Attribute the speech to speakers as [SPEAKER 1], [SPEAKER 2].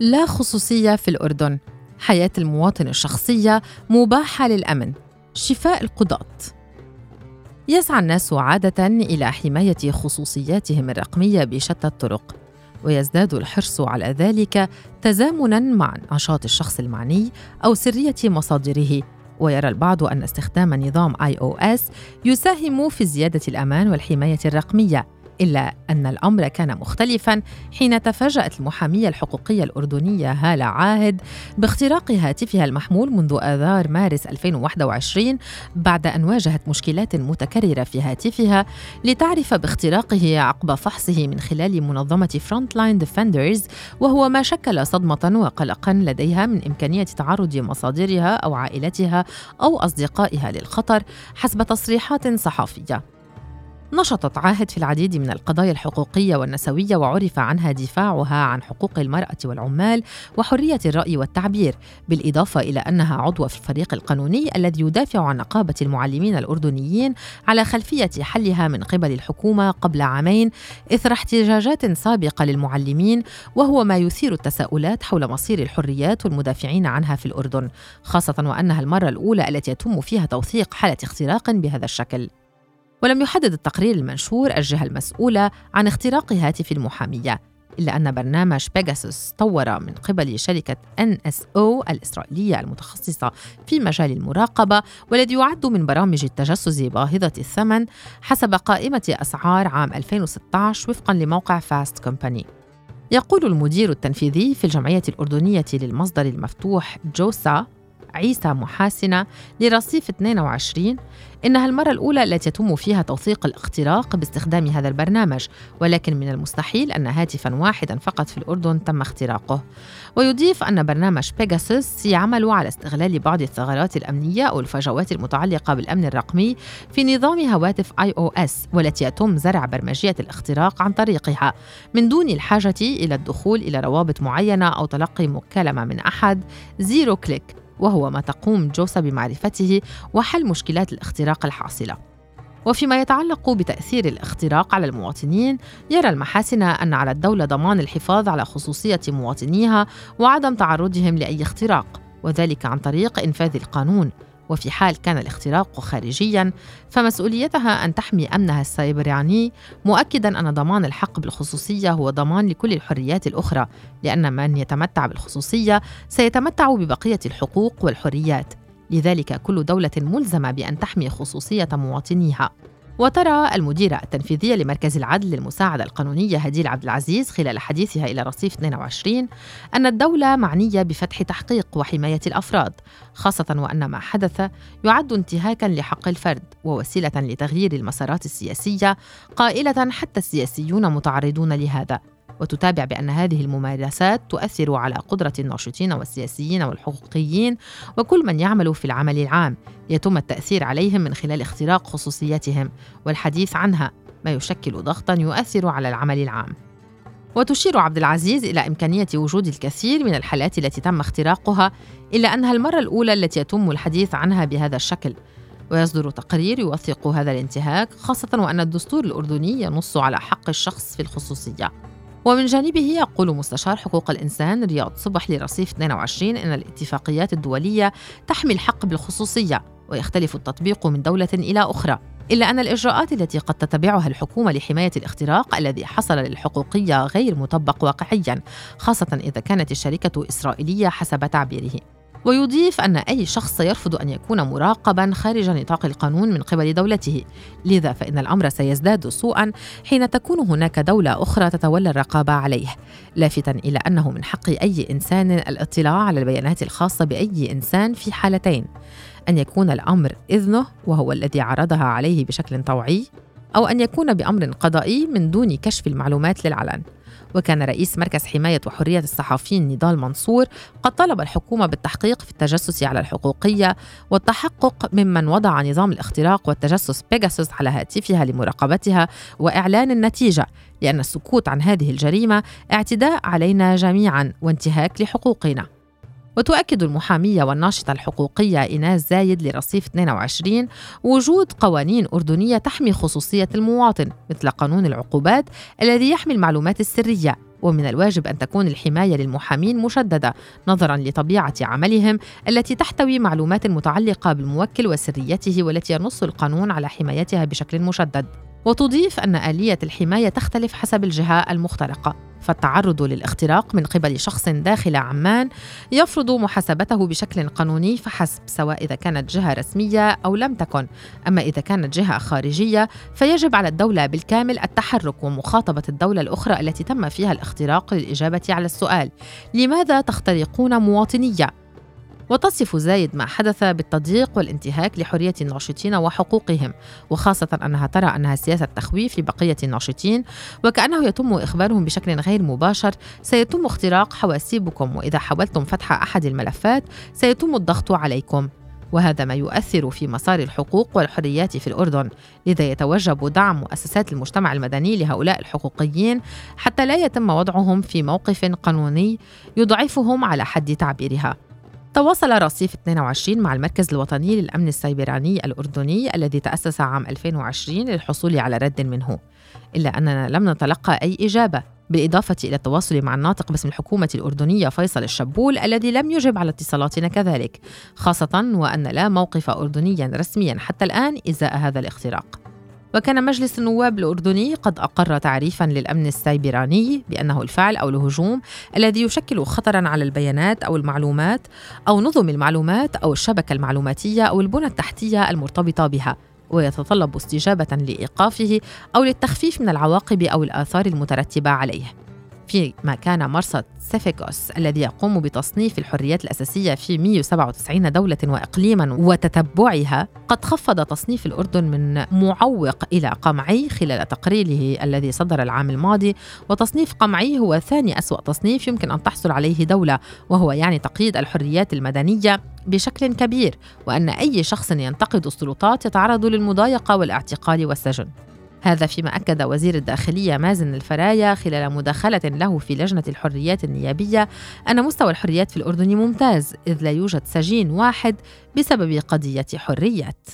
[SPEAKER 1] لا خصوصية في الأردن. حياة المواطن الشخصية مباحة للأمن. شفاء القضاة. يسعى الناس عادة إلى حماية خصوصياتهم الرقمية بشتى الطرق ويزداد الحرص على ذلك تزامنا مع نشاط الشخص المعني أو سرية مصادره. ويرى البعض أن استخدام نظام iOS يساهم في زيادة الأمان والحماية الرقمية. إلا أن الأمر كان مختلفا حين تفاجأت المحامية الحقوقية الأردنية هالة عاهد باختراق هاتفها المحمول منذ آذار مارس 2021 بعد أن واجهت مشكلات متكررة في هاتفها لتعرف باختراقه عقب فحصه من خلال منظمة Front Line Defenders وهو ما شكل صدمة وقلقا لديها من إمكانية تعرض مصادرها أو عائلتها أو أصدقائها للخطر حسب تصريحات صحفية. نشطت عاهد في العديد من القضايا الحقوقية والنسوية وعرف عنها دفاعها عن حقوق المرأة والعمال وحرية الرأي والتعبير، بالإضافة إلى أنها عضوة في الفريق القانوني الذي يدافع عن نقابة المعلمين الأردنيين على خلفية حلها من قبل الحكومة قبل عامين إثر احتجاجات سابقة للمعلمين وهو ما يثير التساؤلات حول مصير الحريات والمدافعين عنها في الأردن، خاصة وأنها المرة الأولى التي يتم فيها توثيق حالة اختراق بهذا الشكل. ولم يحدد التقرير المنشور الجهة المسؤولة عن اختراق هاتف المحامية إلا أن برنامج Pegasus طور من قبل شركة NSO الإسرائيلية المتخصصة في مجال المراقبة والذي يعد من برامج التجسس باهظة الثمن حسب قائمة أسعار عام 2016 وفقا لموقع Fast Company يقول المدير التنفيذي في الجمعية الأردنية للمصدر المفتوح جوسا عيسى محاسنة لرصيف 22 إنها المرة الأولى التي يتم فيها توثيق الاختراق باستخدام هذا البرنامج ولكن من المستحيل أن هاتفا واحدا فقط في الأردن تم اختراقه. ويضيف أن برنامج بيجاسوس يعمل على استغلال بعض الثغرات الأمنية أو الفجوات المتعلقة بالأمن الرقمي في نظام هواتف اي أو اس والتي يتم زرع برمجية الاختراق عن طريقها. من دون الحاجة إلى الدخول إلى روابط معينة أو تلقي مكالمة من أحد zero click. وهو ما تقوم JOSA بمعرفته وحل مشكلات الاختراق الحاصلة. وفيما يتعلق بتأثير الاختراق على المواطنين يرى المحاسن أن على الدولة ضمان الحفاظ على خصوصية مواطنيها وعدم تعرضهم لأي اختراق وذلك عن طريق إنفاذ القانون. وفي حال كان الاختراق خارجيا فمسؤوليتها أن تحمي أمنها السيبراني مؤكدا أن ضمان الحق بالخصوصية هو ضمان لكل الحريات الأخرى لأن من يتمتع بالخصوصية سيتمتع ببقية الحقوق والحريات. لذلك كل دولة ملزمة بأن تحمي خصوصية مواطنيها. وترى المديرة التنفيذية لمركز العدل للمساعدة القانونية هديل عبد العزيز خلال حديثها إلى رصيف 22 أن الدولة معنية بفتح تحقيق وحماية الأفراد خاصة وأن ما حدث يعد انتهاكا لحق الفرد ووسيلة لتغيير المسارات السياسية قائلة حتى السياسيون متعرضون لهذا. وتتابع بأن هذه الممارسات تؤثر على قدرة الناشطين والسياسيين والحقوقيين وكل من يعمل في العمل العام. يتم التأثير عليهم من خلال اختراق خصوصياتهم والحديث عنها ما يشكل ضغطا يؤثر على العمل العام. وتشير عبد العزيز إلى إمكانية وجود الكثير من الحالات التي تم اختراقها إلا أنها المرة الأولى التي يتم الحديث عنها بهذا الشكل. ويصدر تقرير يوثق هذا الانتهاك خاصة وأن الدستور الأردني ينص على حق الشخص في الخصوصية. ومن جانبه يقول مستشار حقوق الإنسان رياض صبح لرصيف 22 إن الاتفاقيات الدولية تحمي الحق بالخصوصية ويختلف التطبيق من دولة إلى أخرى. إلا أن الإجراءات التي قد تتبعها الحكومة لحماية الاختراق الذي حصل للحقوقية غير مطبق واقعيا خاصة إذا كانت الشركة إسرائيلية حسب تعبيره. ويضيف أن أي شخص يرفض أن يكون مراقبا خارج نطاق القانون من قبل دولته. لذا فإن الأمر سيزداد سوءا حين تكون هناك دولة أخرى تتولى الرقابة عليه لافتا إلى أنه من حق أي إنسان الاطلاع على البيانات الخاصة بأي إنسان في حالتين أن يكون الأمر إذنه وهو الذي عرضها عليه بشكل طوعي أو أن يكون بأمر قضائي من دون كشف المعلومات للعلن. وكان رئيس مركز حماية وحرية الصحفيين نضال منصور قد طلب الحكومة بالتحقيق في التجسس على الحقوقية والتحقق ممن وضع نظام الاختراق والتجسس بيجاسوس على هاتفها لمراقبتها وإعلان النتيجة لأن السكوت عن هذه الجريمة اعتداء علينا جميعا وانتهاك لحقوقنا. وتؤكد المحامية والناشطة الحقوقية إيناس زايد لرصيف 22 وجود قوانين أردنية تحمي خصوصية المواطن مثل قانون العقوبات الذي يحمي المعلومات السرية. ومن الواجب أن تكون الحماية للمحامين مشددة نظرا لطبيعة عملهم التي تحتوي معلومات متعلقة بالموكل وسريته والتي ينص القانون على حمايتها بشكل مشدد. وتضيف أن آلية الحماية تختلف حسب الجهة المخترقة. فالتعرض للاختراق من قبل شخص داخل عمان يفرض محاسبته بشكل قانوني فحسب سواء إذا كانت جهة رسمية أو لم تكن أما إذا كانت جهة خارجية فيجب على الدولة بالكامل التحرك ومخاطبة الدولة الأخرى التي تم فيها الاختراق للإجابة على السؤال لماذا تخترقون مواطنية؟ وتصف زايد ما حدث بالتضييق والانتهاك لحرية الناشطين وحقوقهم وخاصة أنها ترى أنها سياسة تخويف لبقية الناشطين وكأنه يتم إخبارهم بشكل غير مباشر. سيتم اختراق حواسيبكم وإذا حاولتم فتح أحد الملفات سيتم الضغط عليكم. وهذا ما يؤثر في مسار الحقوق والحريات في الأردن لذا يتوجب دعم مؤسسات المجتمع المدني لهؤلاء الحقوقيين حتى لا يتم وضعهم في موقف قانوني يضعفهم على حد تعبيرها. تواصل رصيف 22 مع المركز الوطني للأمن السيبراني الأردني الذي تأسس عام 2020 للحصول على رد منه. إلا أننا لم نتلقى أي إجابة بالإضافة إلى التواصل مع الناطق باسم الحكومة الأردنية فيصل الشبول الذي لم يجب على اتصالاتنا كذلك خاصة وأن لا موقف أردنيا رسميا حتى الآن إزاء هذا الاختراق. وكان مجلس النواب الأردني قد أقر تعريفا للأمن السيبراني بأنه الفعل أو الهجوم الذي يشكل خطرا على البيانات أو المعلومات أو نظم المعلومات أو الشبكة المعلوماتية أو البنى التحتية المرتبطة بها ويتطلب استجابة لإيقافه أو للتخفيف من العواقب أو الآثار المترتبة عليه. فيما كان مرصد سيفيكوس الذي يقوم بتصنيف الحريات الأساسية في 197 دولة وإقليما وتتبعها. قد خفض تصنيف الأردن من معوق إلى قمعي خلال تقريره الذي صدر العام الماضي وتصنيف قمعي هو ثاني أسوأ تصنيف يمكن أن تحصل عليه دولة وهو يعني تقييد الحريات المدنية بشكل كبير وأن أي شخص ينتقد السلطات يتعرض للمضايقة والاعتقال والسجن. هذا فيما أكد وزير الداخلية مازن الفرايا خلال مداخلة له في لجنة الحريات النيابية أن مستوى الحريات في الأردن ممتاز إذ لا يوجد سجين واحد بسبب قضية حريات.